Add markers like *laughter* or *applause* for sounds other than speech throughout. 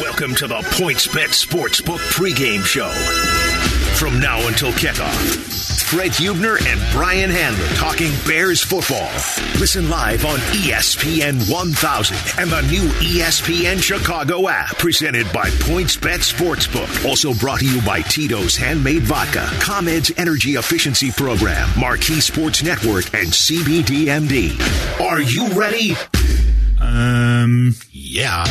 Welcome to the PointsBet Sportsbook pregame show. From now until kickoff, Fred Hubner and Brian Hanley talking Bears football. Listen live on ESPN 1000 and the new ESPN Chicago app presented by PointsBet Sportsbook. Also brought to you by Tito's Handmade Vodka, ComEd's Energy Efficiency Program, Marquee Sports Network, and CBDMD. Are you ready? Um, yeah.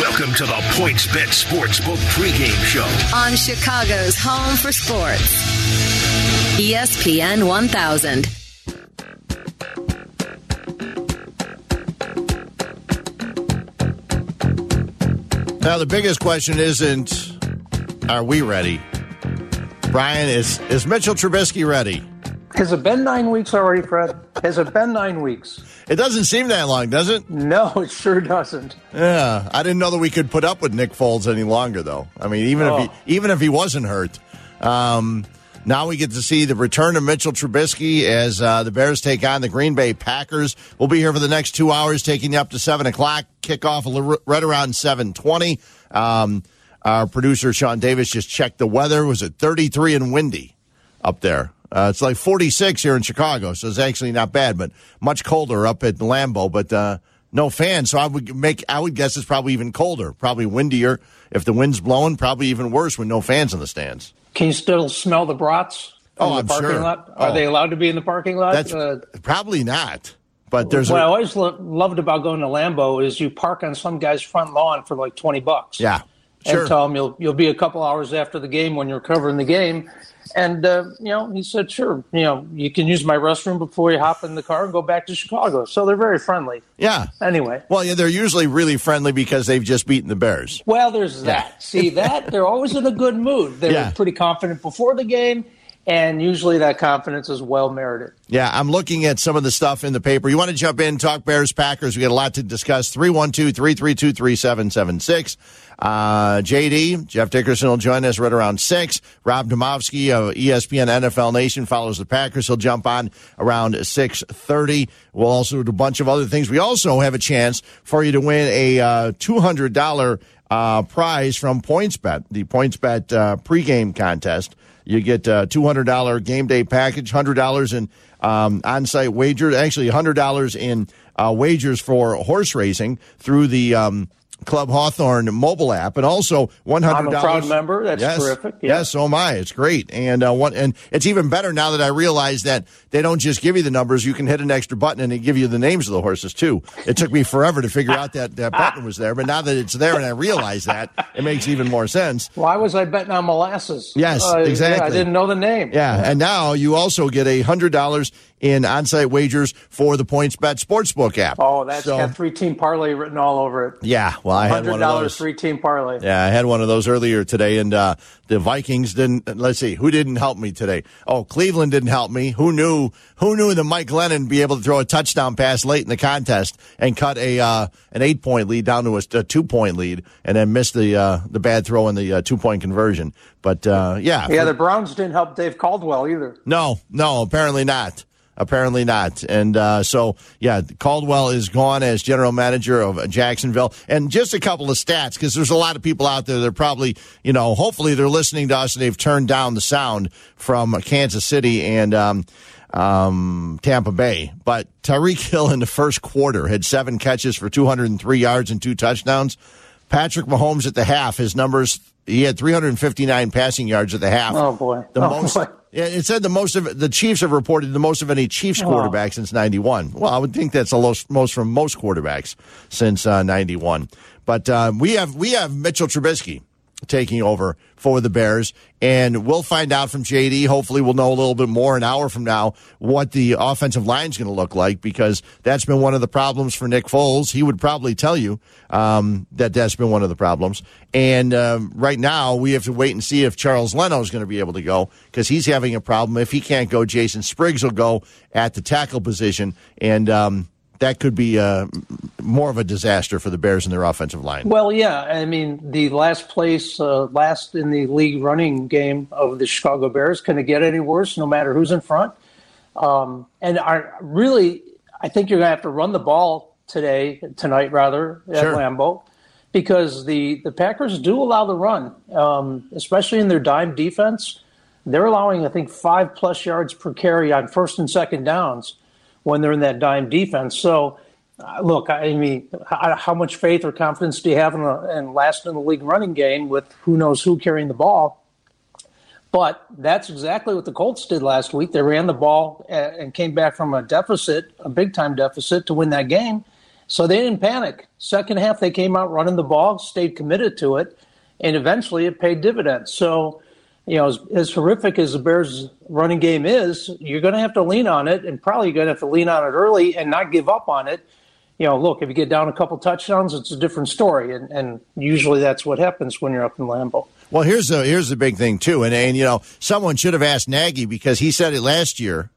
Welcome to the PointsBet Sportsbook pregame show. on Chicago's home for sports. ESPN 1000. Now, the biggest question isn't are we ready? Brian, is, is Mitchell Trubisky ready? Has it been nine weeks already, Fred? Has it been nine weeks? It doesn't seem that long, does it? No, it sure doesn't. Yeah, I didn't know that we could put up with Nick Foles any longer, though. I mean, even if Oh. he even if he wasn't hurt, um, now we get to see the return of Mitchell Trubisky as uh, the Bears take on the Green Bay Packers. We'll be here for the next two hours, taking you up to seven o'clock. Kickoff a little- right around seven twenty. Um, our producer Sean Davis just checked the weather. Was it thirty three and windy up there? Uh, it's like 46 here in Chicago, so it's actually not bad, but much colder up at Lambeau. But uh, no fans, so I would make I would guess it's probably even colder, probably windier. If the wind's blowing, probably even worse with no fans in the stands. Can you still smell the brats in Oh, the I'm parking sure. lot? Are Oh. they allowed to be in the parking lot? That's Uh, probably not. But there's what I a, always lo- loved about going to Lambeau is you park on some guy's front lawn for like twenty bucks. yeah, sure. And tell him you'll you'll be a couple hours after the game when you're covering the game. And uh, you know, he said, "Sure, you know, you can use my restroom before you hop in the car and go back to Chicago." So they're very friendly. yeah. Anyway, Well, yeah, they're usually really friendly because they've just beaten the Bears. Well, there's that. See that they're always in a good mood. They're Yeah. pretty confident before the game, and usually that confidence is well merited. Yeah, I'm looking at some of the stuff in the paper. You want to jump in, talk Bears, Packers? We got a lot to discuss. 312 332 3776. Uh, JD, Jeff Dickerson will join us right around 6. Rob Demovsky of ESPN NFL Nation follows the Packers. He'll jump on around 6.30. We'll also do a bunch of other things. We also have a chance for you to win a uh, $200 uh, prize from PointsBet, the PointsBet uh, pregame contest. You get a $200 game day package, $100 in um, on site wagers, actually $100 in uh, wagers for horse racing through the um, Club Hawthorne mobile app, and also $100. I'm a proud member. That's yes. terrific. Yeah. Yes, so am I. It's great. And uh, one, and it's even better now that I realize that they don't just give you the numbers. You can hit an extra button and they give you the names of the horses, too. It took me forever to figure out that that button was there, but now that it's there and I realize that, it makes even more sense. Why was I betting on molasses? Yes, Uh, yeah, exactly. I didn't know the name. Yeah, and now you also get a hundred dollars in on-site wagers for the PointsBet Sportsbook app. Oh, that's So- got three team parlay written all over it. yeah. Well, I had one of dollars those. three team parlay. Yeah, I had one of those earlier today, and uh, the Vikings didn't. Let's see, who didn't help me today? Oh, Cleveland didn't help me. Who knew? Who knew that Mike Glennon be able to throw a touchdown pass late in the contest and cut a uh, an eight point lead down to a, a two point lead, and then miss the uh, the bad throw in the uh, two point conversion? But uh, yeah, Yeah, for- the Browns didn't help Dave Caldwell either. no, no, apparently not. Apparently not. And uh, so, yeah, Caldwell is gone as general manager of Jacksonville. And just a couple of stats, because there's a lot of people out there that are probably, you know, hopefully they're listening to us and they've turned down the sound from Kansas City and um, um, Tampa Bay. But Tyreek Hill in the first quarter had seven catches for 203 yards and two touchdowns. Patrick Mahomes at the half, his numbers, he had 359 passing yards at the half. Oh, boy. The Oh, most. boy. Yeah, it said the most of the Chiefs have reported the most of any Chiefs quarterback since '91. Well, I would think that's the most, most from most quarterbacks since '91. but uh, we have we have Mitchell Trubisky taking over for the Bears, and we'll find out from JD. Hopefully, we'll know a little bit more an hour from now what the offensive line is going to look like because that's been one of the problems for Nick Foles. He would probably tell you um, that that's been one of the problems. And um, right now, we have to wait and see if Charles Leno is going to be able to go because he's having a problem. If he can't go, Jason Spriggs will go at the tackle position, and um, that could be uh, more of a disaster for the Bears and their offensive line. Well, yeah. I mean, the last place, uh, last in the league running game of the Chicago Bears, can it get any worse? No matter who's in front. Um, and are really, I think you're going to have to run the ball today, tonight rather, at Sure. Lambeau. because the, the Packers do allow the run, um, especially in their dime defense. They're allowing, I think, five plus yards per carry on first and second downs when they're in that dime defense. So, uh, look, I mean, how, how, much faith or confidence do you have in, a, in last in the league running game with who knows who carrying the ball? But that's exactly what the Colts did last week. They ran the ball and came back from a deficit, a big time deficit, to win that game. So they didn't panic. Second half, they came out running the ball, stayed committed to it, and eventually it paid dividends. So, you know, as, as horrific as the Bears' running game is, you're going to have to lean on it, and probably going to have to lean on it early and not give up on it. You know, look, if you get down a couple touchdowns, it's a different story, and, and usually that's what happens when you're up in Lambeau. Well, here's the here's the big thing too, and and you know, someone should have asked Nagy because he said it last year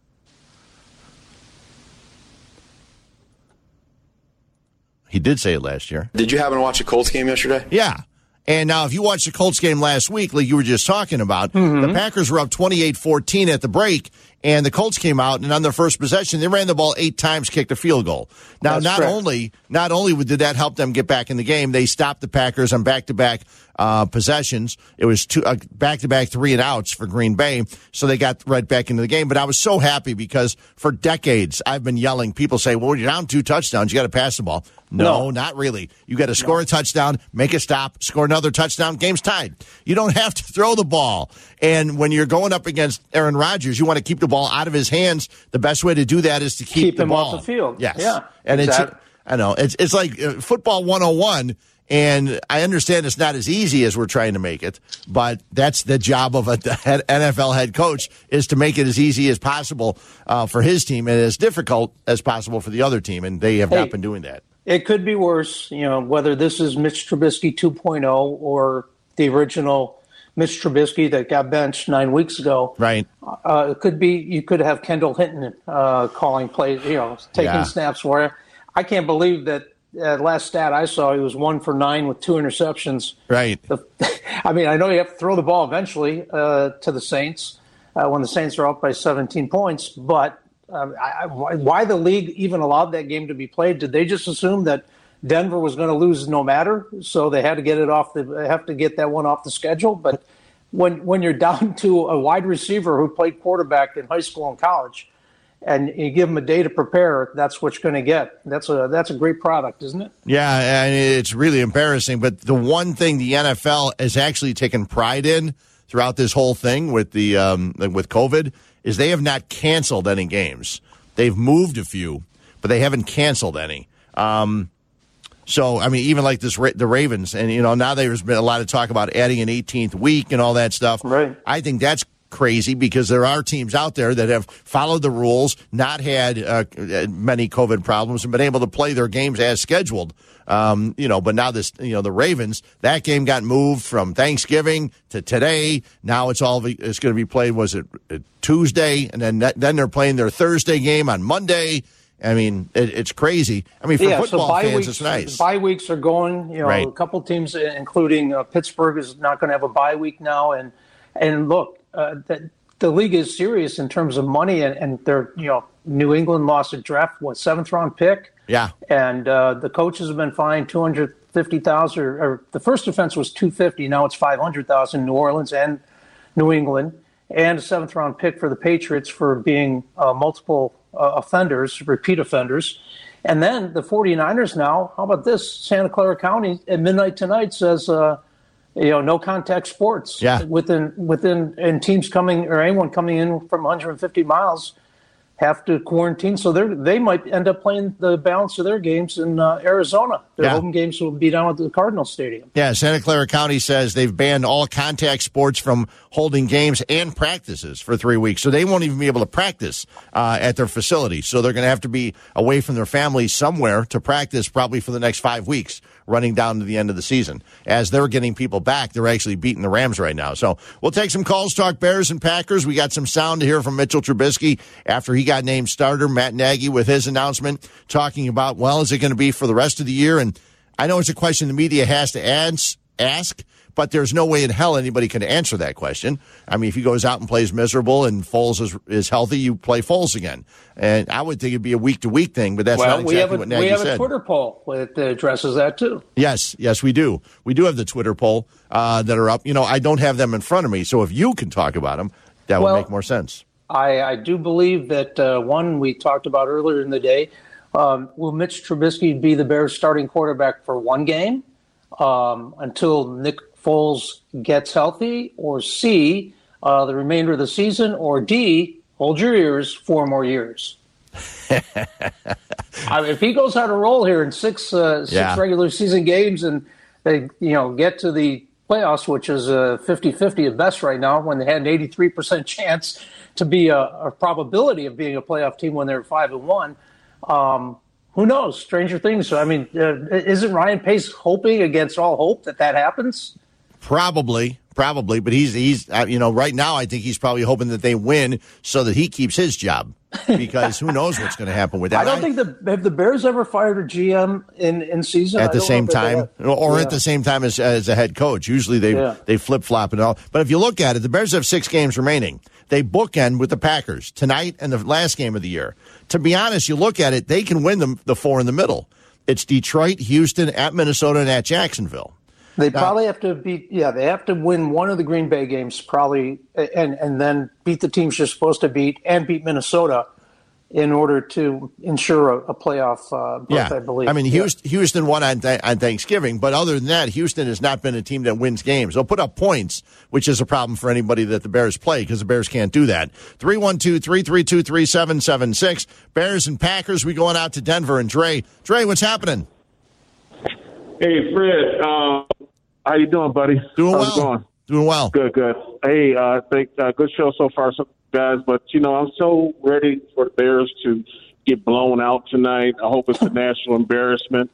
He did say it last year. Did you happen to watch a Colts game yesterday? Yeah. And now, if you watched the Colts game last week, like you were just talking about, mm-hmm. the Packers were up 28 14 at the break, and the Colts came out and on their first possession they ran the ball eight times, kicked a field goal. Now, That's not correct. only not only did that help them get back in the game, they stopped the Packers on back to back possessions. It was two back to back three and outs for Green Bay, so they got right back into the game. But I was so happy because for decades I've been yelling. People say, "Well, you're down two touchdowns, you got to pass the ball." No, no, not really. You got to score no. a touchdown, make a stop, score another touchdown. Game's tied. You don't have to throw the ball. And when you're going up against Aaron Rodgers, you want to keep the ball out of his hands. The best way to do that is to keep, keep the him ball off the field. Yes. Yeah. And exactly. it's I know it's it's like uh, football 101 and I understand it's not as easy as we're trying to make it, but that's the job of an *laughs* NFL head coach is to make it as easy as possible uh, for his team and as difficult as possible for the other team, and they have hey, not been doing that. It could be worse, you know, whether this is Mitch Trubisky 2.0 or the original Mitch Trubisky that got benched nine weeks ago. Right. Uh, it could be you could have Kendall Hinton uh, calling plays, you know, taking yeah. snaps for I can't believe that uh, last stat I saw, he was one for nine with two interceptions. Right. The, *laughs* I mean, I know you have to throw the ball eventually uh, to the Saints uh, when the Saints are up by 17 points, but um, I, why the league even allowed that game to be played? Did they just assume that Denver was going to lose no matter, so they had to get it off the have to get that one off the schedule? But when when you're *laughs* down to a wide receiver who played quarterback in high school and college and you give them a day to prepare, that's what you're going to get. That's a that's a great product, isn't it? Yeah, and it's really embarrassing. But the one thing the NFL has actually taken pride in throughout this whole thing with the um, with COVID is they have not canceled any games. They've moved a few, but they haven't canceled any. Um, so, I mean, even like this, the Ravens, and you know, now there's been a lot of talk about adding an 18th week and all that stuff. Right. I think that's crazy because there are teams out there that have followed the rules, not had uh, many COVID problems, and been able to play their games as scheduled. Um, you know, but now this, you know, the Ravens, that game got moved from Thanksgiving to today. Now it's all it's going to be played. Was it uh, Tuesday, and then then they're playing their Thursday game on Monday. I mean, it, it's crazy. I mean, for yeah, football so fans, weeks, it's nice. Bye weeks are going. You know, right. a couple teams, including uh, Pittsburgh, is not going to have a bye week now. And and look, uh, the, the league is serious in terms of money, and, and they're you know New England lost a draft what seventh round pick. Yeah, and uh, the coaches have been fined two hundred fifty thousand, or, or the first offense was two fifty. Now it's five hundred thousand. New Orleans and New England, and a seventh round pick for the Patriots for being uh, multiple uh, offenders, repeat offenders. And then the 49ers now, how about this? Santa Clara County at midnight tonight says uh, you know, no contact sports. Yeah. Within within and teams coming or anyone coming in from 150 miles have to quarantine. So they they might end up playing the balance of their games in uh, Arizona. Their yeah. home games will be down at the Cardinal Stadium. Yeah, Santa Clara County says they've banned all contact sports from holding games and practices for three weeks. So they won't even be able to practice uh, at their facility. So they're going to have to be away from their families somewhere to practice probably for the next five weeks running down to the end of the season. As they're getting people back, they're actually beating the Rams right now. So we'll take some calls, talk Bears and Packers. We got some sound to hear from Mitchell Trubisky after he got named starter. Matt Nagy with his announcement talking about, well, is it going to be for the rest of the year? And I know it's a question the media has to ask, but there's no way in hell anybody can answer that question. I mean, if he goes out and plays miserable and Foles is, is healthy, you play Foles again. And I would think it'd be a week to week thing, but that's well, not exactly we have a, what Nagy we have said. a Twitter poll that addresses that too. Yes, yes, we do. We do have the Twitter poll uh, that are up. You know, I don't have them in front of me, so if you can talk about them, that Well, would make more sense. I, I do believe that uh, one we talked about earlier in the day. Um, will Mitch Trubisky be the Bears' starting quarterback for one game um, until Nick Foles gets healthy, or C, uh, the remainder of the season, or D, hold your ears, four more years? *laughs* I mean, if he goes on a roll here in six uh, six Yeah. regular season games and they you know get to the playoffs, which is a 50-50 at best right now, when they had an eighty three percent chance to be a, a probability of being a playoff team when they're five and one. Um, who knows? Stranger things. So I mean, uh, isn't Ryan Pace hoping against all hope that that happens? Probably, probably, but he's he's uh, you know right now I think he's probably hoping that they win so that he keeps his job because who knows what's going to happen with that. I don't think the have the Bears ever fired a GM in in season at the same time, or Yeah. at the same time as, as a head coach. Usually they Yeah. they flip flop and all. But if you look at it, the Bears have six games remaining. They bookend with the Packers tonight and the last game of the year. To be honest, you look at it, they can win the the four in the middle. It's Detroit, Houston, at Minnesota, and at Jacksonville. They probably have to beat. Yeah, they have to win one of the Green Bay games, probably, and and then beat the teams you're supposed to beat, and beat Minnesota, in order to ensure a, a playoff uh, berth. I believe. I mean, Yeah. Houston, Houston won on, th- on Thanksgiving, but other than that, Houston has not been a team that wins games. They'll put up points, which is a problem for anybody that the Bears play because the Bears can't do that. 312 332 3776. Bears and Packers. We going out to Denver. And Dre, Dre, what's happening? Hey, Fred. Uh, how you doing, buddy? Doing How's well. going? Doing well. Good, good. Hey, uh, think uh, good show so far, so, guys. But you know, I'm so ready for the Bears to get blown out tonight. I hope it's a *laughs* national embarrassment.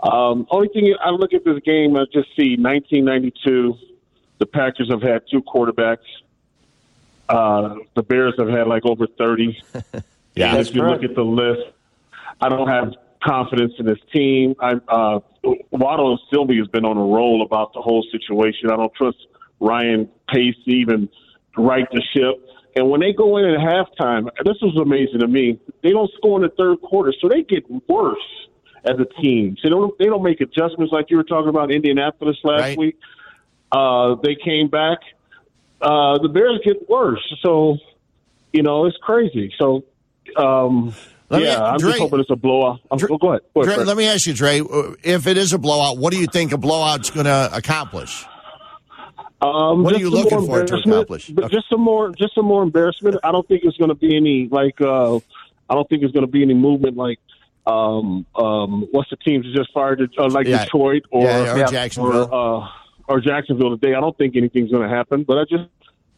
Um, only thing I look at this game, I just see 1992. The Packers have had two quarterbacks. Uh, the Bears have had like over 30. *laughs* Yeah. If you look at the list, I don't have confidence in this team. I uh, Waddle and Silvy has been on a roll about the whole situation. I don't trust Ryan Pace to even right the ship. And when they go in at halftime, this was amazing to me. They don't score in the third quarter, so they get worse as a team. So they don't they don't make adjustments like you were talking about Indianapolis last Right. week. Uh, they came back. Uh, the Bears get worse. So you know it's crazy. So um, Let me- yeah, I'm Dre- just hoping it's a blowout. I'm, Dre- oh, go ahead. Go ahead Dre, let me ask you, Dre, uh, if it is a blowout, what do you think a blowout's going to accomplish? Um, What are you looking for to accomplish? But Okay. just some more, just some more embarrassment. I don't think it's going to be any like. Uh, I don't think there's going to be any movement like. Um, um, what's the teams that just fired? Uh, like Yeah. Detroit or yeah, or. Jacksonville. or uh, or Jacksonville today. I don't think anything's going to happen. But I just,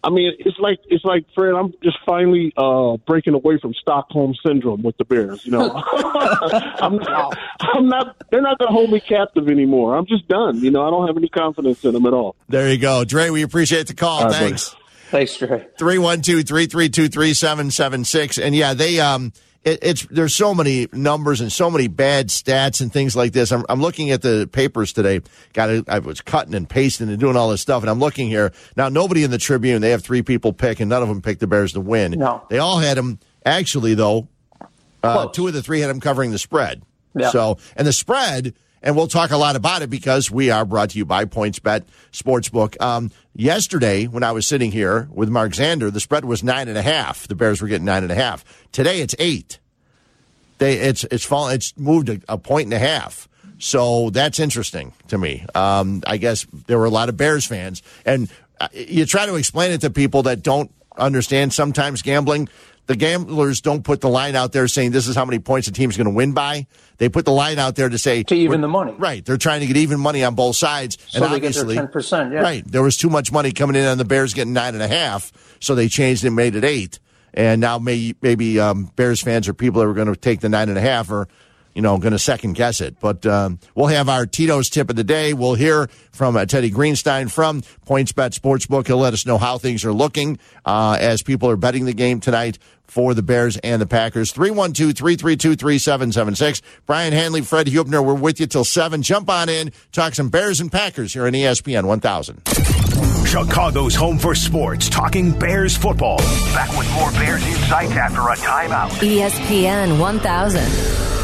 I mean, it's like it's like Fred. I'm just finally uh, breaking away from Stockholm syndrome with the Bears. You know, *laughs* I'm not, I'm not. They're not going to hold me captive anymore. I'm just done. You know, I don't have any confidence in them at all. there you go. Dre, we appreciate the call. All right, buddy. Thanks. Thanks, Trey. 312-332-3776 and yeah they um it, it's there's so many numbers and so many bad stats and things like this. I'm, I'm looking at the papers today. Got i was cutting and pasting and doing all this stuff and i'm looking here. Now nobody in the tribune they have three people pick and none of them picked the bears to win. No. they all had them actually though uh, two of the three had them covering the spread. Yeah. so and the spread and we'll talk a lot about it because we are brought to you by PointsBet Sportsbook. Um, yesterday, when I was sitting here with Mark Zander, the spread was nine and a half. The Bears were getting nine and a half. Today, it's eight. They it's it's fallen. It's moved a, a point and a half. So that's interesting to me. Um, I guess there were a lot of Bears fans, and uh, you try to explain it to people that don't understand sometimes gambling. The gamblers don't put the line out there saying this is how many points the team's going to win by. They put the line out there to say To even the money. Right. They're trying to get even money on both sides. So and they get their obviously, 10%, yeah. Right. There was too much money coming in on the Bears getting nine and a half, so they changed and made it eight. And now may, maybe um, Bears fans or people that were going to take the nine and a half are you know, going to second guess it. But um, we'll have our Tito's tip of the day. We'll hear from uh, Teddy Greenstein from PointsBet Sportsbook. He'll let us know how things are looking uh, as people are betting the game tonight for the Bears and the Packers. 312 332 3776. Brian Hanley, Fred Hubner, we're with you till 7. Jump on in, talk some Bears and Packers here on ESPN 1000. Chicago's home for sports, talking Bears football. Back with more Bears insights after a timeout. ESPN 1000.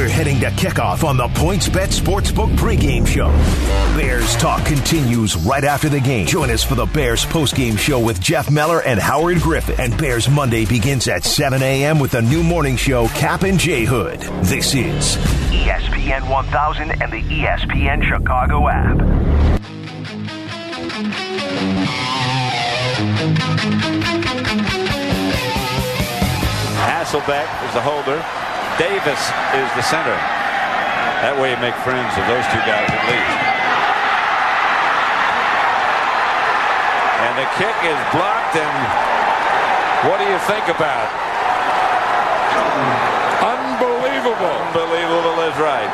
We're heading to kickoff on the PointsBet Sportsbook pregame show. Bears talk continues right after the game. Join us for the Bears postgame show with Jeff Meller and Howard Griffith. And Bears Monday begins at 7 a.m. with a new morning show, Kap and J Hood. This is ESPN 1000 and the ESPN Chicago app. Hasselbeck is the holder. Davis is the center. That way you make friends of those two guys at least. And the kick is blocked, and what do you think about? Unbelievable. Unbelievable is right.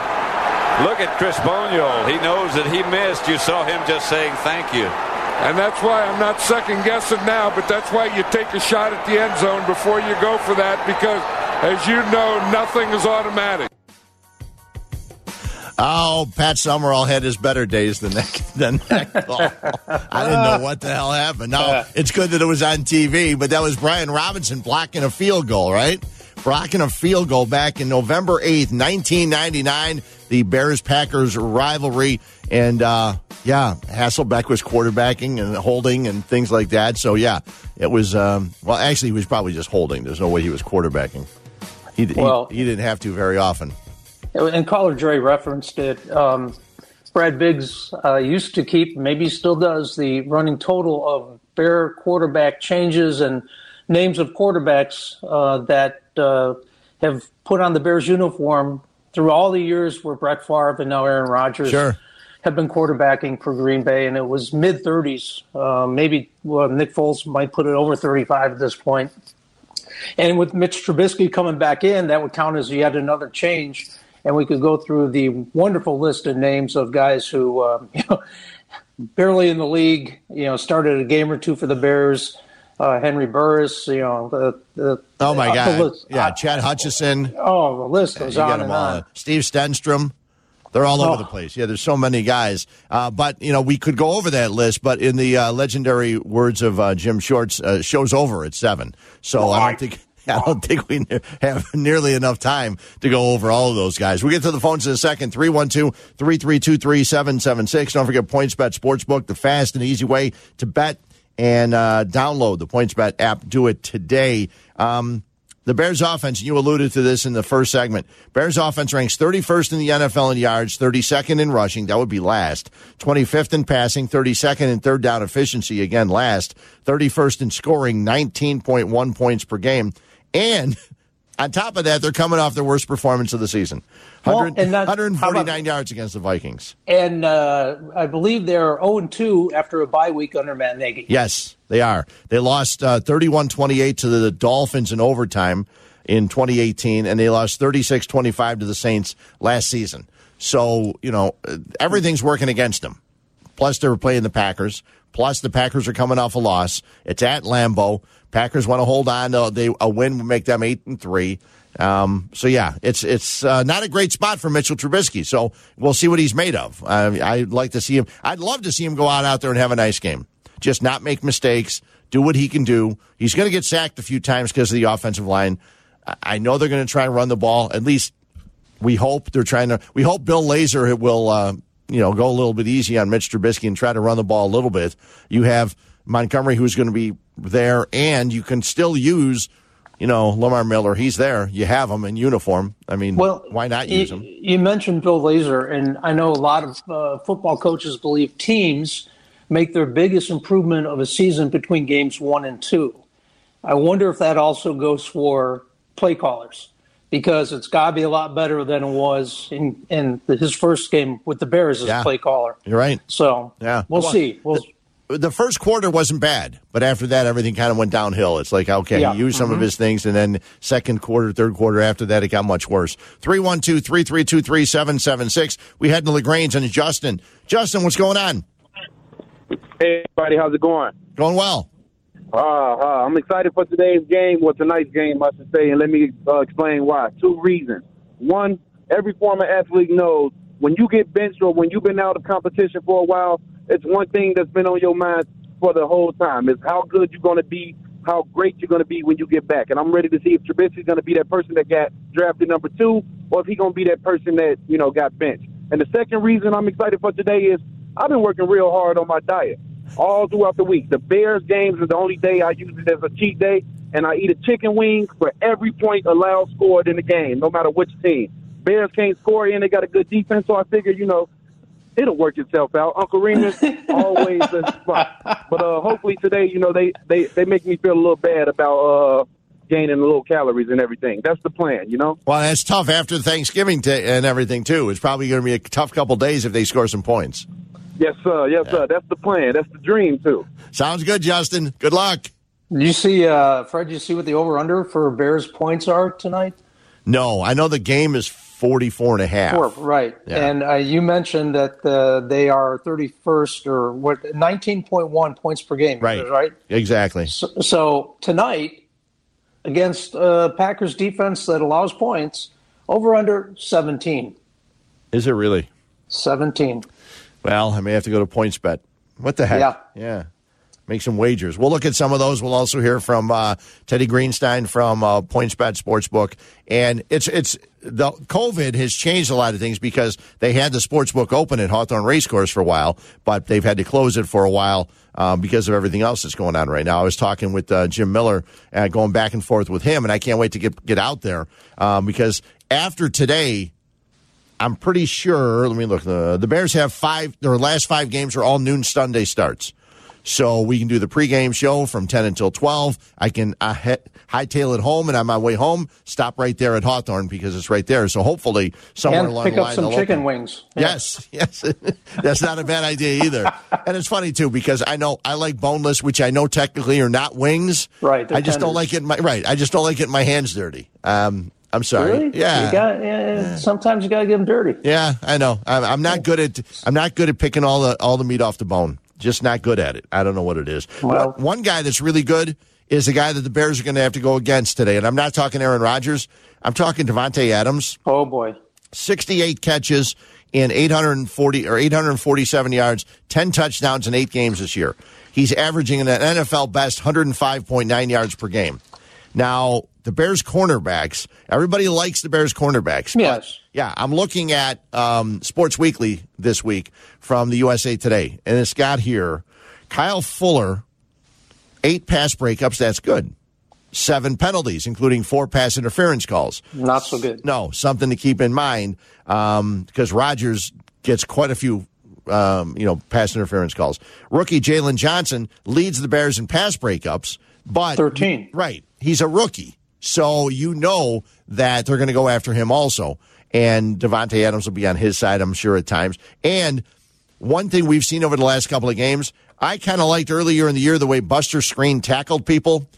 Look at Chris Boniol. He knows that he missed. You saw him just saying thank you. And that's why I'm not second guessing now, but that's why you take a shot at the end zone before you go for that because as you know, nothing is automatic. Oh, Pat Summerall had his better days than that. *laughs* Than that *laughs* call. I didn't know what the hell happened. No, it's good that it was on TV, but that was Bryan Robinson blocking a field goal, right? Blocking a field goal back in November 8th, 1999, the Bears Packers rivalry. And, uh, yeah, Hasselbeck was quarterbacking and holding and things like that. So, yeah, it was, um, well, actually, he was probably just holding. There's no way he was quarterbacking. He, well, he, he, didn't have to very often. And Caller Dre referenced it. Um, Brad Biggs uh, used to keep, maybe still does, the running total of Bear quarterback changes and names of quarterbacks uh, that uh, have put on the Bears uniform through all the years where Brett Favre and now Aaron Rodgers sure. have been quarterbacking for Green Bay, and it was mid 30s. Uh, maybe well, Nick Foles might put it over 35 at this point. And with Mitch Trubisky coming back in, that would count as yet another change. And we could go through the wonderful list of names of guys who, uh, *laughs* you know, barely in the league, you know, started a game or two for the Bears. Uh, Henry Burris, you know, the, the oh my uh, God, yeah, Chad Hutchinson. Oh, the list goes on and on. Steve Stenstrom. They're all over oh. the place. Yeah, there's so many guys. Uh, but, you know, we could go over that list, but in the uh, legendary words of uh, Jim Shorts, uh, show's over at 7. So I don't think. *laughs* I don't think we have nearly enough time to go over all of those guys. We get to the phones in a second. 312 332 3776. Don't forget PointsBet Sportsbook, the fast and easy way to bet and uh, download the PointsBet app. Do it today. Um, the Bears offense, you alluded to this in the first segment. Bears offense ranks 31st in the NFL in yards, 32nd in rushing. That would be last. 25th in passing, 32nd in third down efficiency. Again, last. 31st in scoring, 19.1 points per game. And *laughs* on top of that, they're coming off their worst performance of the season. 100, well, 149 about, yards against the Vikings. And uh, I believe they're 0 2 after a bye week under Matt Nagy. Yes, they are. They lost 31 uh, 28 to the Dolphins in overtime in 2018, and they lost 36 25 to the Saints last season. So, you know, everything's working against them. Plus, they were playing the Packers. Plus, the Packers are coming off a loss. It's at Lambeau. Packers want to hold on. Uh, they a win would make them eight and three. Um, so yeah, it's it's uh, not a great spot for Mitchell Trubisky. So we'll see what he's made of. I'd like to see him. I'd love to see him go out out there and have a nice game. Just not make mistakes. Do what he can do. He's going to get sacked a few times because of the offensive line. I know they're going to try and run the ball. At least we hope they're trying to. We hope Bill Lazor will, uh, you know, go a little bit easy on Mitch Trubisky and try to run the ball a little bit. You have Montgomery who's going to be there, and you can still use you know, Lamar Miller, he's there. You have him in uniform. I mean, well, why not use him? You mentioned Bill Lazor, and I know a lot of uh, football coaches believe teams make their biggest improvement of a season between games one and two. I wonder if that also goes for play callers because it's got to be a lot better than it was in, in his first game with the Bears as yeah, play caller. You're right. So yeah, we'll see. We'll, the first quarter wasn't bad, but after that, everything kind of went downhill. It's like, okay, Yeah. he used some of his things, and then second quarter, third quarter after that, it got much worse. 312 332 3776. We head to LaGrange and Justin. Justin, what's going on? Hey, everybody, how's it going? Going well. Uh, uh, I'm excited for today's game, or tonight's game, I should say, and let me uh, explain why. Two reasons. One, every former athlete knows when you get benched or when you've been out of competition for a while, it's one thing that's been on your mind for the whole time. Is how good you're going to be, how great you're going to be when you get back. And I'm ready to see if Trubisky's going to be that person that got drafted number two, or if he's going to be that person that you know got benched. And the second reason I'm excited for today is I've been working real hard on my diet all throughout the week. The Bears games is the only day I use it as a cheat day, and I eat a chicken wing for every point allowed scored in the game, no matter which team. Bears can't score and they got a good defense, so I figure, you know, it'll work itself out. Uncle Remus *laughs* always a spot. But uh, hopefully today, you know, they, they, they make me feel a little bad about uh, gaining a little calories and everything. That's the plan, you know? Well, that's tough after Thanksgiving t- and everything, too. It's probably going to be a tough couple days if they score some points. Yes, sir. Yes, sir. That's the plan. That's the dream, too. Sounds good, Justin. Good luck. You see, uh, Fred, you see what the over under for Bears points are tonight? No, I know the game is 44 and a half. Four, right. Yeah. And uh, you mentioned that uh, they are 31st or what, 19.1 points per game. Right. Right. Exactly. So, so tonight, against uh, Packers defense that allows points, over under 17. Is it really? 17. Well, I may have to go to points bet. What the heck? Yeah. Yeah. Make some wagers. We'll look at some of those. We'll also hear from uh, Teddy Greenstein from uh, PointsBet Sportsbook, and it's it's the COVID has changed a lot of things because they had the sports book open at Hawthorne Racecourse for a while, but they've had to close it for a while um, because of everything else that's going on right now. I was talking with uh, Jim Miller, uh, going back and forth with him, and I can't wait to get get out there um, because after today, I'm pretty sure. Let me look. The, the Bears have five. Their last five games are all noon Sunday starts. So we can do the pregame show from 10 until 12. I can uh, hightail it home, and on my way home, stop right there at Hawthorne because it's right there. So hopefully, somewhere and along pick the up line, some they'll chicken open. wings. Yes, *laughs* yes. That's not a bad idea either. *laughs* and it's funny, too, because I know I like boneless, which I know technically are not wings. Right, I just don't like it in my, right. I just don't like in my hands dirty. Um, I'm sorry. Really? Yeah. You got, yeah, Sometimes you got to get them dirty. Yeah, I know. I'm, I'm not good at I'm not good at picking all the all the meat off the bone. Just not good at it. I don't know what it is. Well- one, guy that's really good is the guy that the Bears are going to have to go against today, and I'm not talking Aaron Rodgers. I'm talking Davante Adams. Oh, boy. 68 catches in 840 or 847 yards, 10 touchdowns in eight games this year. He's averaging an NFL best 105.9 yards per game. Now, the Bears cornerbacks, everybody likes the Bears cornerbacks. but- Yes. yeah, I'm looking at um, Sports Weekly this week from the USA Today, and it's got here Kyle Fuller, eight pass breakups. That's good. Seven penalties, including four pass interference calls. Not so good. No, something to keep in mind because Rodgers gets quite a few, um, you know, pass interference calls. Rookie Jaylon Johnson leads the Bears in pass breakups, but 13. Right, he's a rookie, so you know that they're going to go after him also. And Davante Adams will be on his side, I'm sure, at times. And one thing we've seen over the last couple of games, I kind of liked earlier in the year the way Buster Skrine tackled people.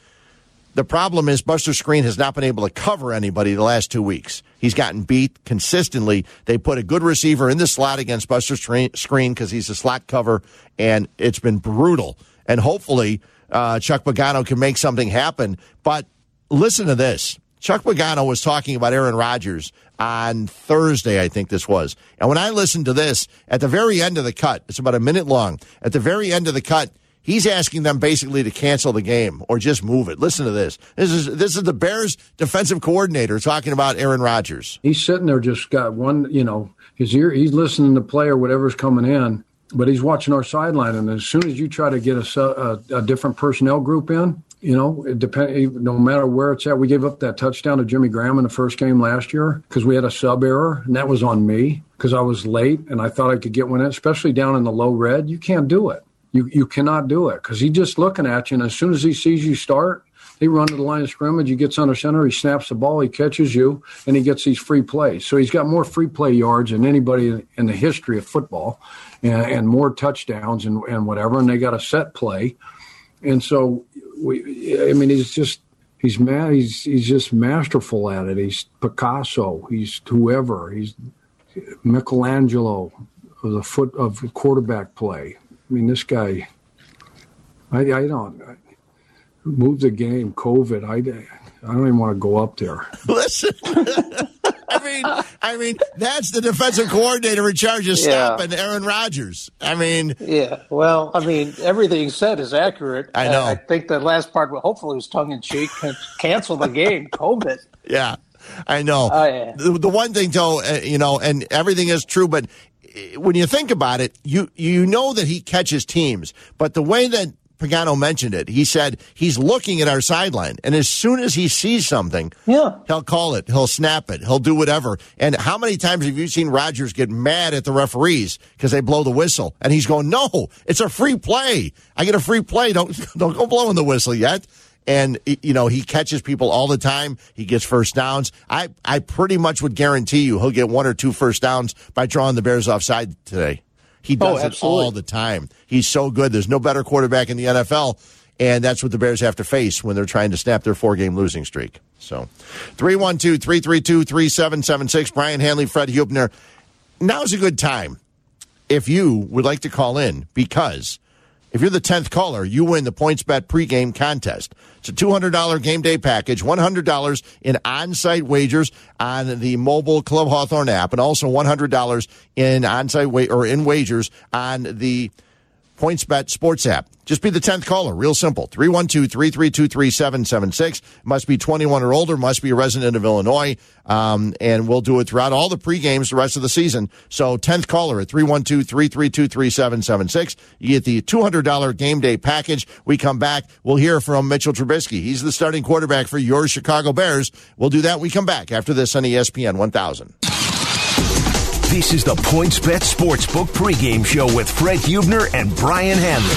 The problem is Buster Skrine has not been able to cover anybody the last two weeks. He's gotten beat consistently. They put a good receiver in the slot against Buster Skrine because he's a slot cover, and it's been brutal. And hopefully, uh, Chuck Pagano can make something happen. But listen to this. Chuck Pagano was talking about Aaron Rodgers on Thursday, I think this was. And when I listened to this, at the very end of the cut, it's about a minute long. At the very end of the cut, he's asking them basically to cancel the game or just move it. Listen to this. This is this is the Bears defensive coordinator talking about Aaron Rodgers. He's sitting there, just got one, you know, his ear. He's listening to play or whatever's coming in, but he's watching our sideline. And as soon as you try to get a, a, a different personnel group in, you know, it depend. No matter where it's at, we gave up that touchdown to Jimmy Graham in the first game last year because we had a sub error, and that was on me because I was late and I thought I could get one in, especially down in the low red. You can't do it. You you cannot do it because he's just looking at you, and as soon as he sees you start, He runs to the line of scrimmage. He gets under center. He snaps the ball. He catches you, and he gets these free plays. So he's got more free play yards than anybody in the history of football, and, and more touchdowns and, and whatever. And they got a set play, and so we. I mean, he's just he's mad. He's he's just masterful at it. He's Picasso. He's whoever. He's Michelangelo of the foot of quarterback play. I mean, this guy. I, I don't I, move the game. COVID. I, I don't even want to go up there. Listen. *laughs* I mean, I mean, that's the defensive coordinator in charge of stopping yeah. Aaron Rodgers. I mean, yeah. Well, I mean, everything said is accurate. I know. I think the last part, hopefully, was tongue in cheek. Cancel the game. COVID. Yeah, I know. Oh, yeah. the, the one thing, though, uh, you know, and everything is true, but when you think about it, you you know that he catches teams, but the way that Pagano mentioned it. He said he's looking at our sideline, and as soon as he sees something, yeah, he'll call it, he'll snap it, he'll do whatever. And how many times have you seen Rodgers get mad at the referees because they blow the whistle, and he's going, "No, it's a free play. I get a free play. Don't *laughs* don't go blowing the whistle yet." And you know he catches people all the time. He gets first downs. I I pretty much would guarantee you he'll get one or two first downs by drawing the Bears offside today. He oh, does oh, it all the time. He's so good. There's no better quarterback in the NFL. And that's what the Bears have to face when they're trying to snap their four game losing streak. So 312 332 3776. Brian Hanley, Fred Hubner. Now's a good time if you would like to call in because if you're the 10th caller, you win the PointsBet pregame contest. It's a $200 game day package, $100 in on site wagers on the mobile Club Hawthorne app, and also $100 in on site wa- or in wagers on the PointsBet sports app. Just be the 10th caller. Real simple. 312-332-3776. Must be 21 or older. Must be a resident of Illinois. Um, and we'll do it throughout all the pre games the rest of the season. So 10th caller at 312-332-3776. You get the $200 game day package. We come back. We'll hear from Mitchell Trubisky. He's the starting quarterback for your Chicago Bears. We'll do that. We come back after this on ESPN 1000. This is the PointsBet Sportsbook pregame show with Fred Hubner and Brian Hanley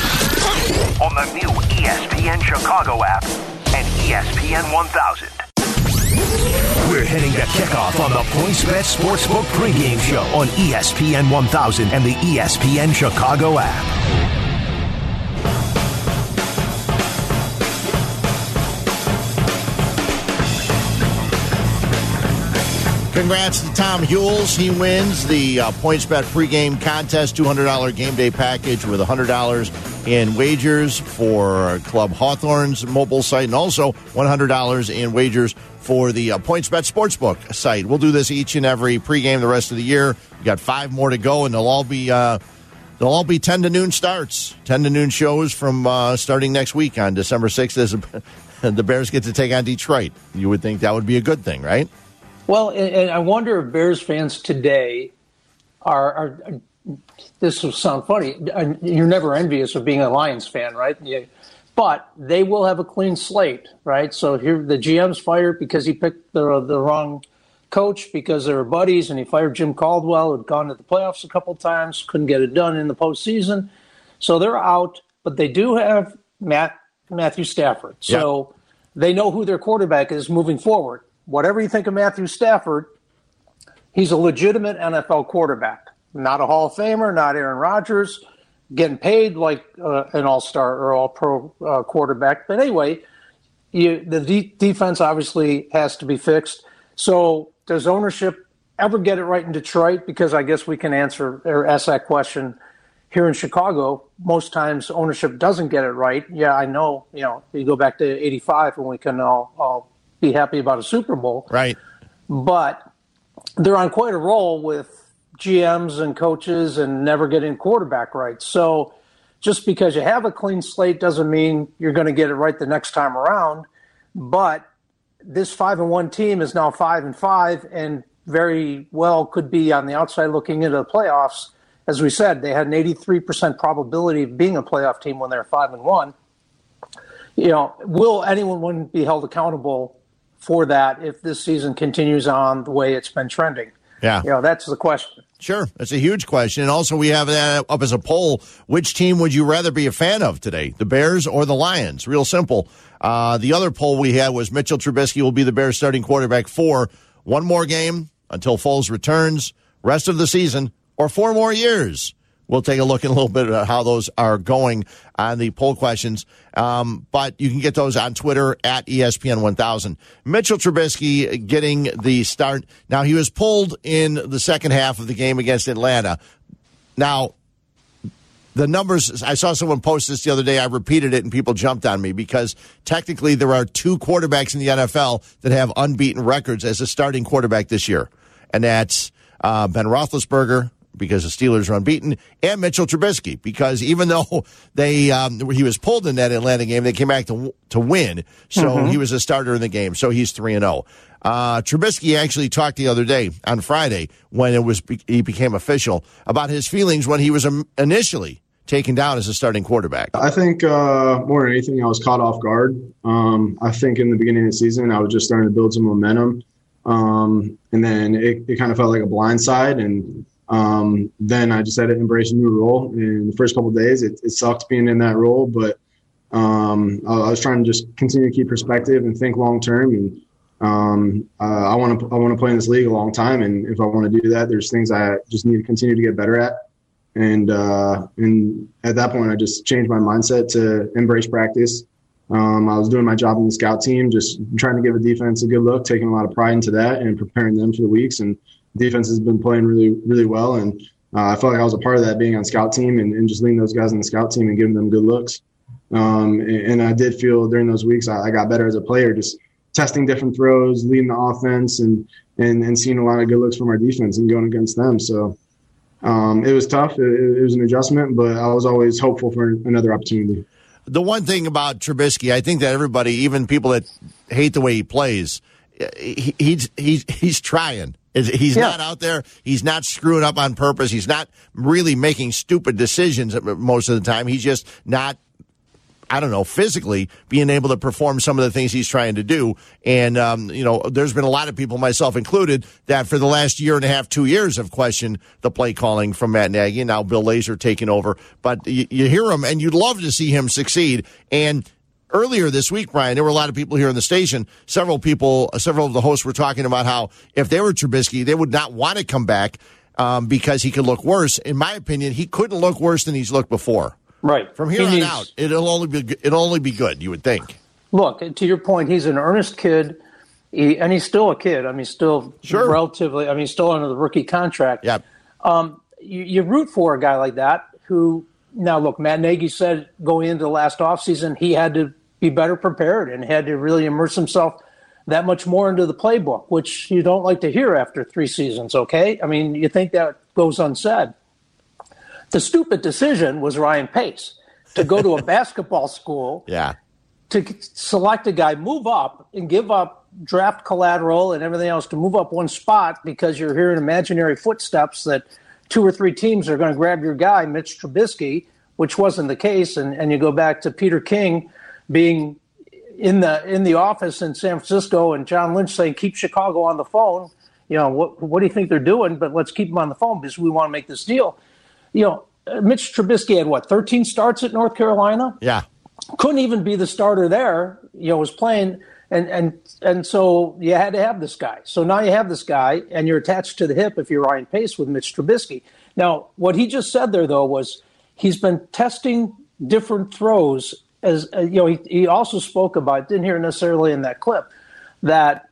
on the new ESPN Chicago app and ESPN 1000. We're heading to kickoff on the PointsBet Sportsbook pregame show on ESPN 1000 and the ESPN Chicago app. Congrats to Tom Hules. He wins the uh, PointsBet pregame contest, $200 game day package with $100 in wagers for Club Hawthorne's mobile site and also $100 in wagers for the uh, PointsBet Sportsbook site. We'll do this each and every pregame the rest of the year. We've got five more to go, and they'll all be. Uh, They'll all be 10 to noon starts, 10 to noon shows from uh, starting next week on December 6th as *laughs* the Bears get to take on Detroit. You would think that would be a good thing, right? Well, and I wonder if Bears fans today are, are this will sound funny. You're never envious of being a Lions fan, right? Yeah. But they will have a clean slate, right? So here, the GM's fired because he picked the the wrong coach because they were buddies, and he fired Jim Caldwell, who'd gone to the playoffs a couple times, couldn't get it done in the postseason. So they're out, but they do have Matt Matthew Stafford. So yep. they know who their quarterback is moving forward whatever you think of Matthew Stafford, he's a legitimate NFL quarterback. Not a Hall of Famer, not Aaron Rodgers, getting paid like uh, an all star or all pro uh, quarterback. But anyway, you, the de- defense obviously has to be fixed. So, does ownership ever get it right in Detroit? Because I guess we can answer or ask that question here in Chicago. Most times, ownership doesn't get it right. Yeah, I know. You know, you go back to '85 when we can all, all be happy about a Super Bowl. Right. But they're on quite a roll with GMs and coaches and never getting quarterback right. So just because you have a clean slate doesn't mean you're going to get it right the next time around. But this five and one team is now five and five and very well could be on the outside looking into the playoffs. As we said, they had an 83% probability of being a playoff team when they're five and one. You know, will anyone be held accountable for that if this season continues on the way it's been trending? Yeah. You know, that's the question. Sure, that's a huge question. And also, we have that up as a poll. Which team would you rather be a fan of today, the Bears or the Lions? Real simple. Uh, the other poll we had was Mitchell Trubisky will be the Bears starting quarterback for one more game until Foles returns, rest of the season, or four more years. We'll take a look in a little bit at how those are going on the poll questions. Um, but you can get those on Twitter at ESPN 1000. Mitchell Trubisky getting the start. Now, he was pulled in the second half of the game against Atlanta. Now, the numbers, I saw someone post this the other day. I repeated it and people jumped on me because technically there are two quarterbacks in the NFL that have unbeaten records as a starting quarterback this year. And that's uh, Ben Roethlisberger because the Steelers are unbeaten, and Mitchell Trubisky because even though *laughs* they um, he was pulled in that Atlanta game, they came back to to win. So mm-hmm. he was a starter in the game. So he's three and zero. Oh. Uh, Trubisky actually talked the other day on Friday when it was he became official about his feelings when he was initially taken down as a starting quarterback. I think uh, more than anything, I was caught off guard. Um, I think in the beginning of the season, I was just starting to build some momentum. Um, and then it, it kind of felt like a blind side. And um, then I just had to embrace a new role. In the first couple days, it, it, sucked being in that role, but um, I, I, was trying to just continue to keep perspective and think long term. And um, uh, I want to I want to play in this league a long time, and if I want to do that, there's things I just need to continue to get better at. And uh, and at that point, I just changed my mindset to embrace practice. Um, I was doing my job in the scout team, just trying to give a defense a good look, taking a lot of pride into that, and preparing them for the weeks. And defense has been playing really, really well. And uh, I felt like I was a part of that being on scout team and, and just leading those guys on the scout team and giving them good looks. Um, and, and, I did feel during those weeks I, I, got better as a player, just testing different throws, leading the offense, and and and seeing a lot of good looks from our defense and going against them. So. Um, it was tough. It, it was an adjustment, but I was always hopeful for another opportunity the one thing about Trubisky, I think that everybody, even people that hate the way he plays, he, he's he's he's trying. He's yeah. not out there. He's not screwing up on purpose. He's not really making stupid decisions most of the time. He's just not I don't know, physically being able to perform some of the things he's trying to do. And, um, you know, there's been a lot of people, myself included, that for the last year and a half, two years have questioned the play calling from Matt Nagy. And now Bill Lazor taking over. But you, you hear him and you'd love to see him succeed. And earlier this week, Brian, there were a lot of people here in the station. Several people, several of the hosts were talking about how if they were Trubisky, they would not want to come back um, because he could look worse. In my opinion, he couldn't look worse than he's looked before. Right. From here he on needs, out, it'll only be it'll only be good. You would think. Look, to your point, he's an earnest kid. He, and he's still a kid. I mean, still sure. relatively. I mean, still under the rookie contract. Yeah. Um, you, you root for a guy like that who now look. Matt Nagy said going into the last offseason he had to be better prepared and had to really immerse himself that much more into the playbook, which you don't like to hear after three seasons, okay? I mean, you think that goes unsaid. The stupid decision was Ryan Pace to go to a *laughs* basketball school. Yeah. To select a guy, move up and give up draft collateral and everything else to move up one spot because you're hearing imaginary footsteps that two or three teams are going to grab your guy, Mitch Trubisky, which wasn't the case. And, and you go back to Peter King being in the in the office in San Francisco and John Lynch saying keep Chicago on the phone. You know what what do you think they're doing? But let's keep them on the phone because we want to make this deal. You know, Mitch Trubisky had what 13 starts at North Carolina. Yeah, couldn't even be the starter there. You know, was playing and and and so you had to have this guy. So now you have this guy, and you're attached to the hip if you're Ryan Pace with Mitch Trubisky. Now, what he just said there though was he's been testing different throws as uh, you know, he, he also spoke about, didn't hear necessarily in that clip, that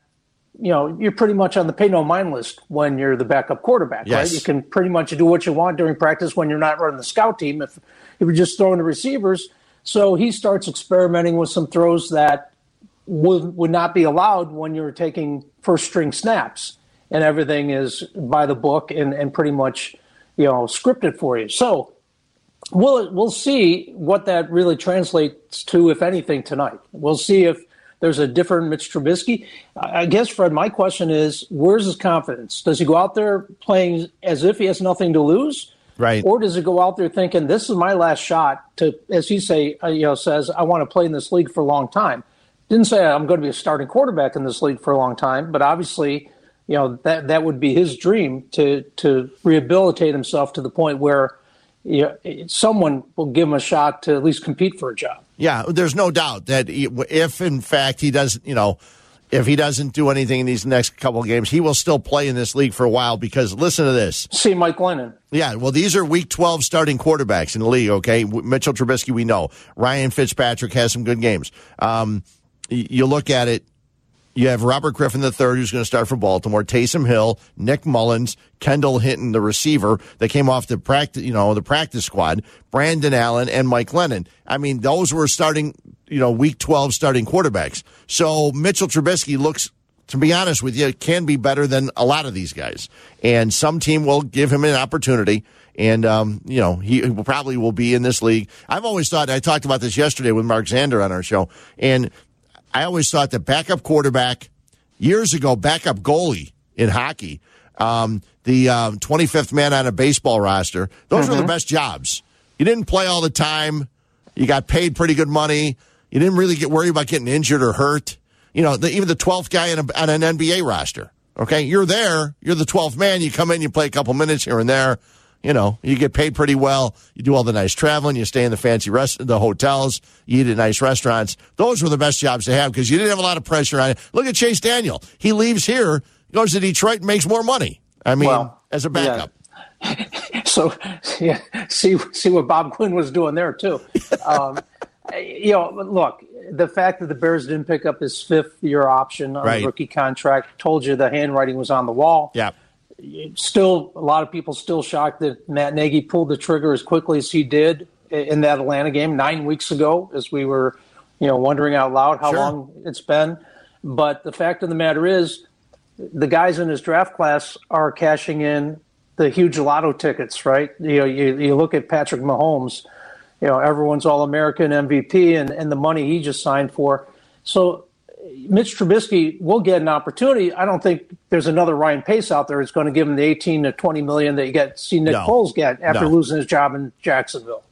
you know you're pretty much on the pay no mind list when you're the backup quarterback, yes. right? You can pretty much do what you want during practice when you're not running the scout team. If if you're just throwing the receivers, so he starts experimenting with some throws that would would not be allowed when you're taking first string snaps and everything is by the book and and pretty much you know scripted for you. So we'll we'll see what that really translates to, if anything, tonight. We'll see if there's a different Mitch Trubisky. I guess, Fred, my question is, where's his confidence? Does he go out there playing as if he has nothing to lose? Right. Or does he go out there thinking this is my last shot to, as he say, uh, you know, says, I want to play in this league for a long time. Didn't say I'm going to be a starting quarterback in this league for a long time, but obviously you know that that would be his dream to to rehabilitate himself to the point where you know, someone will give him a shot to at least compete for a job. Yeah, there's no doubt that if in fact he doesn't, you know, if he doesn't do anything in these next couple of games, he will still play in this league for a while because listen to this. See Mike Glennon. Yeah, well, these are week 12 starting quarterbacks in the league, okay? Mitchell Trubisky, we know. Ryan Fitzpatrick has some good games. Um, you look at it, you have Robert Griffin III, who's going to start for Baltimore, Taysom Hill, Nick Mullens, Kendall Hinton, the receiver that came off the practice, you know, the practice squad, Brandon Allen, and Mike Glennon. I mean, those were starting, you know, week 12 starting quarterbacks. So Mitchell Trubisky looks, to be honest with you, can be better than a lot of these guys. And some team will give him an opportunity. And, um, you know, he will probably will be in this league. I've always thought, I talked about this yesterday with Mark Zander on our show, and I always thought that backup quarterback, years ago, backup goalie in hockey, um, the um, 25th man on a baseball roster, those mm-hmm. were the mm-hmm. best jobs. You didn't play all the time. You got paid pretty good money. You didn't really get worried about getting injured or hurt. You know, the, even the 12th guy a, on an NBA roster. Okay, you're there. You're the 12th man. You come in, you play a couple minutes here and there you know, you get paid pretty well. You do all the nice traveling. You stay in the fancy rest, the hotels. You eat at nice restaurants. Those were the best jobs to have because you didn't have a lot of pressure on it. Look at Chase Daniel. He leaves here, goes to Detroit, and makes more money. I mean, well, as a backup. Yeah. *laughs* so, yeah, see, see what Bob Quinn was doing there too. Um, *laughs* you know, look, the fact that the Bears didn't pick up his fifth year option on right. the rookie contract told you the handwriting was on the wall. Yeah still a lot of people still shocked that Matt Nagy pulled the trigger as quickly as he did in that Atlanta game nine weeks ago, as we were, you know, wondering out loud how sure. long it's been. But the fact of the matter is, the guys in his draft class are cashing in the huge lotto tickets, right? You know, you, you look at Patrick Mahomes, you know, everyone's All American MVP and, and the money he just signed for. So Mitch Trubisky will get an opportunity. I don't think there's another Ryan Pace out there that's going to give him the 18 to 20 million that you get see Nick no. Foles get after no. losing his job in Jacksonville.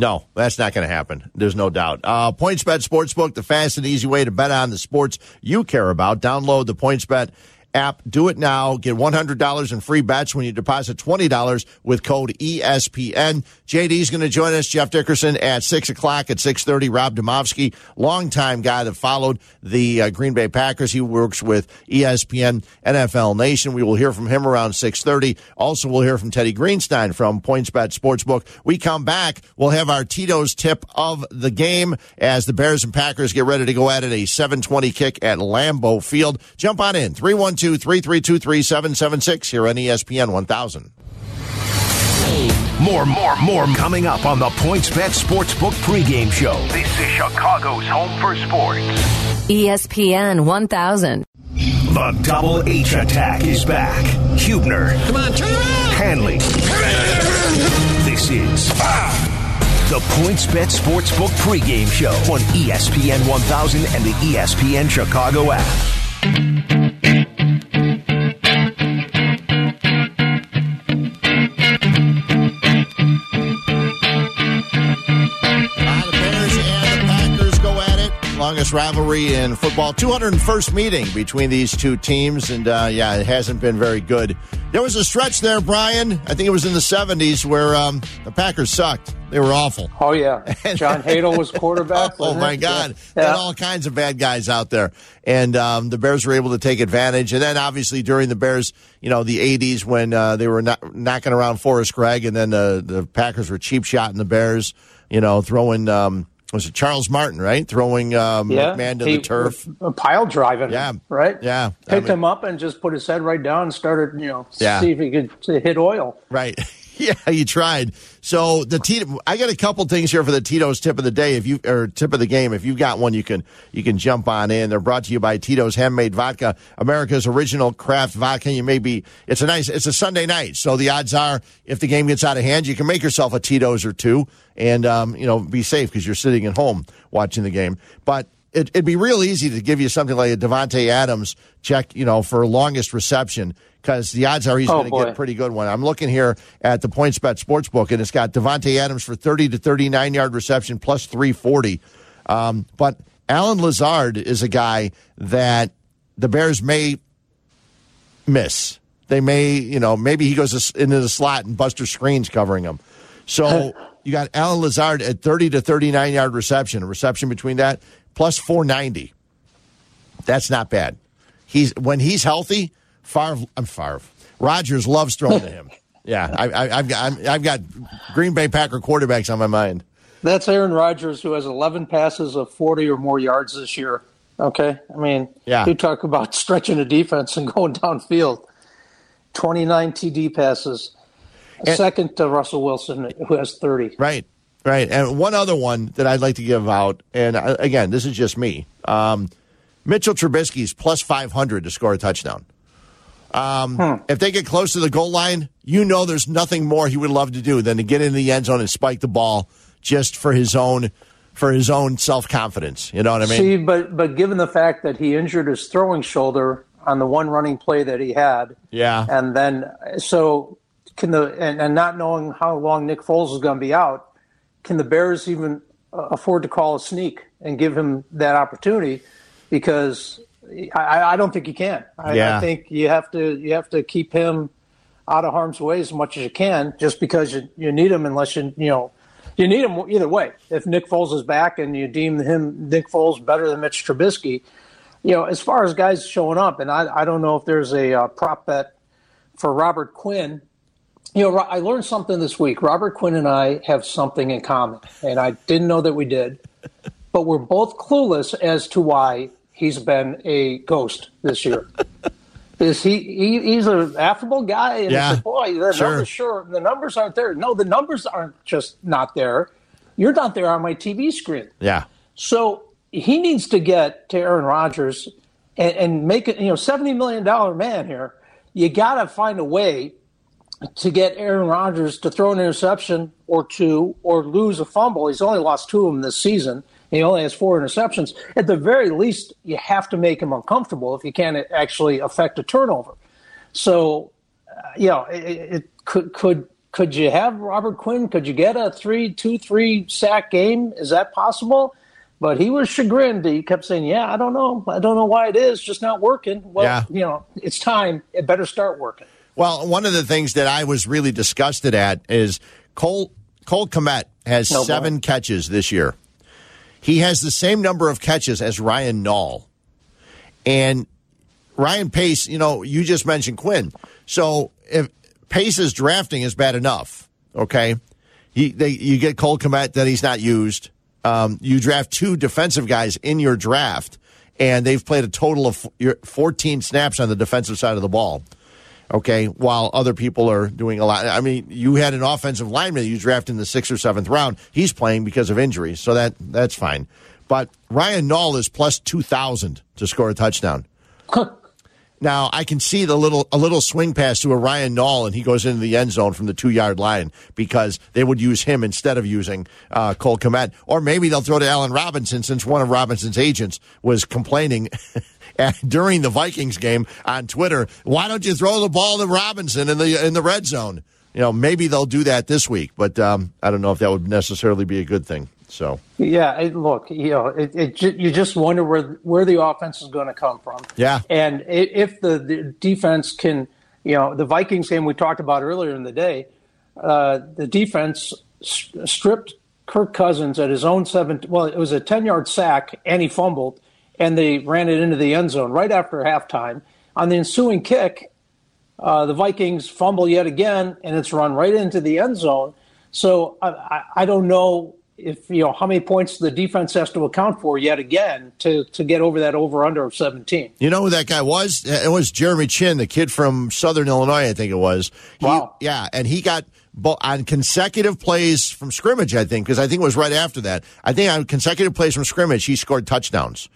No, that's not going to happen. There's no doubt. Uh, PointsBet Sportsbook, the fast and easy way to bet on the sports you care about. Download the PointsBet app. Do it now. Get $100 in free bets when you deposit $20 with code ESPN. JD's going to join us, Jeff Dickerson, at 6 o'clock at 6.30. Rob Demovsky, longtime guy that followed the uh, Green Bay Packers. He works with ESPN NFL Nation. We will hear from him around 6.30. Also, we'll hear from Teddy Greenstein from PointsBet Sportsbook. We come back. We'll have our Tito's tip of the game as the Bears and Packers get ready to go at it. A 720 kick at Lambeau Field. Jump on in. 312 812 332 here on ESPN 1000. More, more, more coming up on the PointsBet Sportsbook pregame show. This is Chicago's home for sports. ESPN 1000. The Double H attack is back. Huebner. Come on, turn around. Hanley. This is the PointsBet Sportsbook pregame show on ESPN 1000 and the ESPN Chicago app. Longest rivalry in football. 201st meeting between these two teams, and uh, yeah, it hasn't been very good. There was a stretch there, Brian. I think it was in the 70s where um, the Packers sucked. They were awful. Oh yeah, *laughs* John Hadl was quarterback. oh my God, yeah. had all kinds of bad guys out there, and um, the Bears were able to take advantage. And then obviously during the Bears, you know, the '80s when uh, they were not, knocking around Forrest Gregg, and then uh, the Packers were cheap shot in the Bears, you know, throwing. Um, was it Charles Martin, right? Throwing um, yeah, McMahon to he, the turf. A pile driving yeah. right? Yeah. Picked I mean, him up and just put his head right down and started, you know, yeah. see if he could hit oil. Right. *laughs* *laughs* yeah, you tried. So the Tito, I got a couple things here for the Tito's tip of the day. If you or tip of the game, if you've got one, you can you can jump on in. They're brought to you by Tito's Handmade Vodka, America's original craft vodka. You may be it's a nice it's a Sunday night, so the odds are if the game gets out of hand, you can make yourself a Tito's or two, and um, you know be safe because you're sitting at home watching the game. But it, would be real easy to give you something like a Davante Adams check, you know, for longest reception because the odds are he's oh, going to get a pretty good one. I'm looking here at the PointsBet Sportsbook, and it's got Davante Adams for 30 to 39 yard reception plus 340. Um, but Allen Lazard is a guy that the Bears may miss. They may, you know, maybe he goes into the slot and Buster Skrine's covering him. So *laughs* you got Allen Lazard at 30 to 39 yard reception, a reception between that, plus 490. That's not bad. He's when he's healthy. Favre, I'm Favre. Rodgers loves throwing to him. *laughs* Yeah, I, have got I've got Green Bay Packer quarterbacks on my mind. That's Aaron Rodgers, who has 11 passes of 40 or more yards this year. Okay, I mean, yeah. you talk about *laughs* stretching a defense and going downfield. 29 TD passes. And, second to Russell Wilson, who has 30. Right, right. And one other one that I'd like to give out, and uh, again, this is just me. Um, Mitchell Trubisky's plus 500 to score a touchdown. Um, hmm. If they get close to the goal line, you know there's nothing more he would love to do than to get in the end zone and spike the ball just for his own for his own self confidence. You know what I mean? See, but but given the fact that he injured his throwing shoulder on the one running play that he had, yeah, and then so can the and, and not knowing how long Nick Foles is going to be out, can the Bears even uh, afford to call a sneak and give him that opportunity? Because I, I don't think you can. I, yeah. I think you have to you have to keep him out of harm's way as much as you can, just because you, you need him unless you you know you need him either way. If Nick Foles is back and you deem him Nick Foles better than Mitch Trubisky, you know as far as guys showing up, and I I don't know if there's a uh, prop bet for Robert Quinn. You know, I learned something this week. Robert Quinn and I have something in common, and I didn't know that we did. But we're both clueless as to why he's been a ghost this year. *laughs* Is he, he? He's an affable guy, and yeah, like, boy, the sure. numbers sure the numbers aren't there. No, the numbers aren't just not there. You're not there on my TV screen. Yeah. So he needs to get to Aaron Rodgers and, and make it. You know, seventy million dollar man here. You got to find a way to get Aaron Rodgers to throw an interception or two or lose a fumble. He's only lost two of them this season. He only has four interceptions. At the very least, you have to make him uncomfortable if you can't actually affect a turnover. So, uh, you know, it, it, could could could you have Robert Quinn? Could you get a three, two, three sack game? Is that possible? But he was chagrined. He kept saying, "Yeah, I don't know. I don't know why it is just not working." Well, yeah. you know, it's time. It better start working. Well, one of the things that I was really disgusted at is Cole Cole Kmet has no seven boy. catches this year. He has the same number of catches as Ryan Nall. And Ryan Pace, you know, you just mentioned Quinn. So if Pace's drafting is bad enough, okay, you, they, you get Cole Kmet that he's not used. Um, you draft two defensive guys in your draft, and they've played a total of 14 snaps on the defensive side of the ball okay, while other people are doing a lot. I mean, you had an offensive lineman you drafted in the sixth or seventh round. He's playing because of injuries, so that that's fine. But Ryan Nall is plus 2,000 to score a touchdown. *laughs* now, I can see the little a little swing pass to a Ryan Nall, and he goes into the end zone from the two yard line because they would use him instead of using uh, Cole Kmet. Or maybe they'll throw to Allen Robinson since one of Robinson's agents was complaining *laughs* during the Vikings game on Twitter. Why don't you throw the ball to Robinson in the in the red zone? You know, maybe they'll do that this week, but um, I don't know if that would necessarily be a good thing. So yeah, it, look, you know, it, it, you just wonder where where the offense is going to come from. Yeah, and if the, the, defense can, you know, the Vikings game we talked about earlier in the day, uh, the defense stripped Kirk Cousins at his own seven. Well, it was a ten yard sack, and he fumbled and they ran it into the end zone right after halftime. On the ensuing kick, uh, the Vikings fumble yet again, and it's run right into the end zone. So I, I, don't know if you know how many points the defense has to account for yet again to to get over that over under of 17. You know who that guy was? It was Jeremy Chinn, the kid from Southern Illinois, I think it was. He, wow. Yeah, and he got on consecutive plays from scrimmage, I think, because I think it was right after that. I think on consecutive plays from scrimmage, he scored touchdowns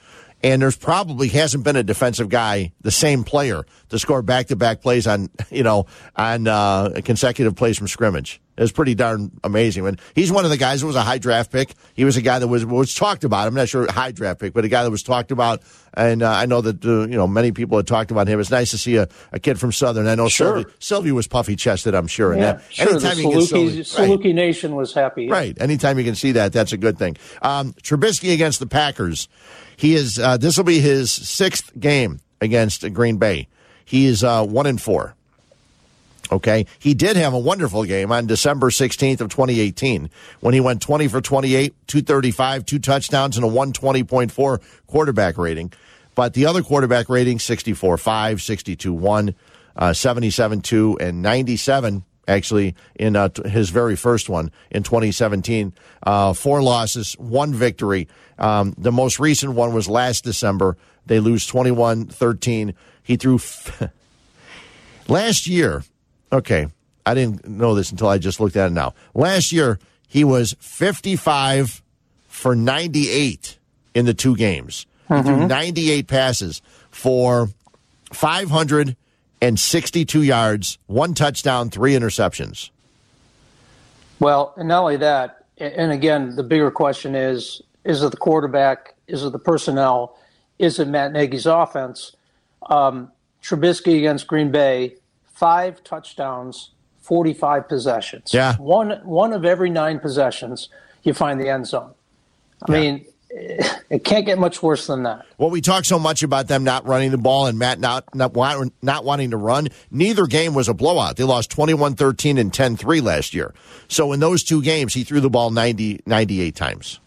and there's probably hasn't been a defensive guy, the same player, to score back to back plays on *laughs* you know on uh, consecutive plays from scrimmage. It was pretty darn amazing. And he's one of the guys that was a high draft pick. He was a guy that was was talked about. I'm not sure high draft pick, but a guy that was talked about. And uh, I know that uh, you know many people had talked about him. It's nice to see a, a kid from Southern. I know sure. Silvy, Silvy was puffy chested. I'm sure. Yeah, and that, sure. Anytime the you Saluki, Saluki right. Nation was happy. Yeah. Right. Anytime you can see that, that's a good thing. Um, Trubisky against the Packers. He is. Uh, this will be his sixth game against Green Bay. He is uh, one and four. Okay. He did have a wonderful game on December 16th of 2018 when he went 20 for 28, 235, two touchdowns, and a 120.4 quarterback rating. But the other quarterback rating, 64 5, 62 1, uh, 77 2, and 97 actually in uh, his very first one in 2017. Uh, four losses, one victory. Um, the most recent one was last December. They lose 21 13. He threw. F- *laughs* last year, okay, I didn't know this until I just looked at it now. Last year, he was 55 for 98 in the two games. He threw 98 passes for 562 yards, one touchdown, three interceptions. Well, and not only that, and again, the bigger question is is it the quarterback? Is it the personnel? Is it Matt Nagy's offense? Um, Trubisky against Green Bay, five touchdowns, 45 possessions. Yeah. One, one of every nine possessions, you find the end zone. I mean, it can't get much worse than that. Well, we talk so much about them not running the ball and Matt not not, not wanting to run. Neither game was a blowout. They lost 21-13 and 10-3 last year. So in those two games, he threw the ball 90, 98 times.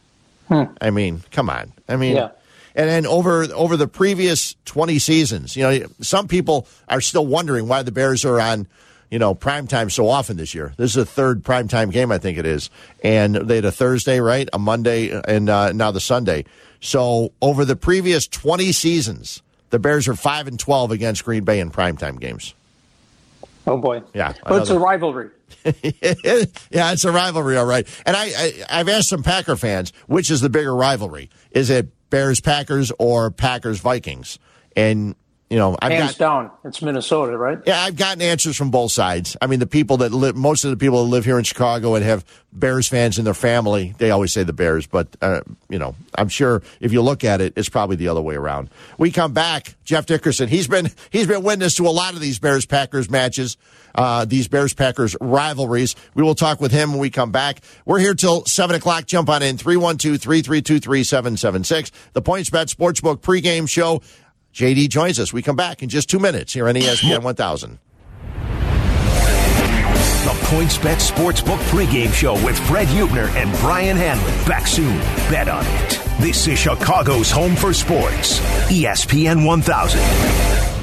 Hmm. I mean, come on. I mean, Yeah. And then over over the previous 20 seasons, you know, some people are still wondering why the Bears are on, you know, prime time so often this year. This is a third prime time game, I think it is. And they had a Thursday, right? A Monday, and uh, now the Sunday. So over the previous 20 seasons, the Bears are 5 and 12 against Green Bay in primetime games. Oh, boy. Yeah. But it's a rivalry. *laughs* yeah, it's a rivalry, all right. And I, I, I've asked some Packer fans, which is the bigger rivalry? Is it Bears Packers or Packers Vikings? And you know, I've Hands got down, it's Minnesota, right? yeah, I've gotten answers from both sides. I mean, the people that live, most of the people that live here in Chicago and have Bears fans in their family, they always say the Bears. But uh, you know, I'm sure if you look at it, it's probably the other way around. We come back, Jeff Dickerson. He's been *laughs* he's been witness to a lot of these Bears Packers matches, uh, these Bears Packers rivalries. We will talk with him when we come back. We're here till seven o'clock. Jump on in 312-332-3776. The PointsBet Sportsbook pregame show. JD joins us. We come back in just two minutes here on ESPN *laughs* 1000. The PointsBet Sportsbook pregame show with Fred Huebner and Brian Hanley. Back soon. Bet on it. This is Chicago's home for sports. ESPN 1000.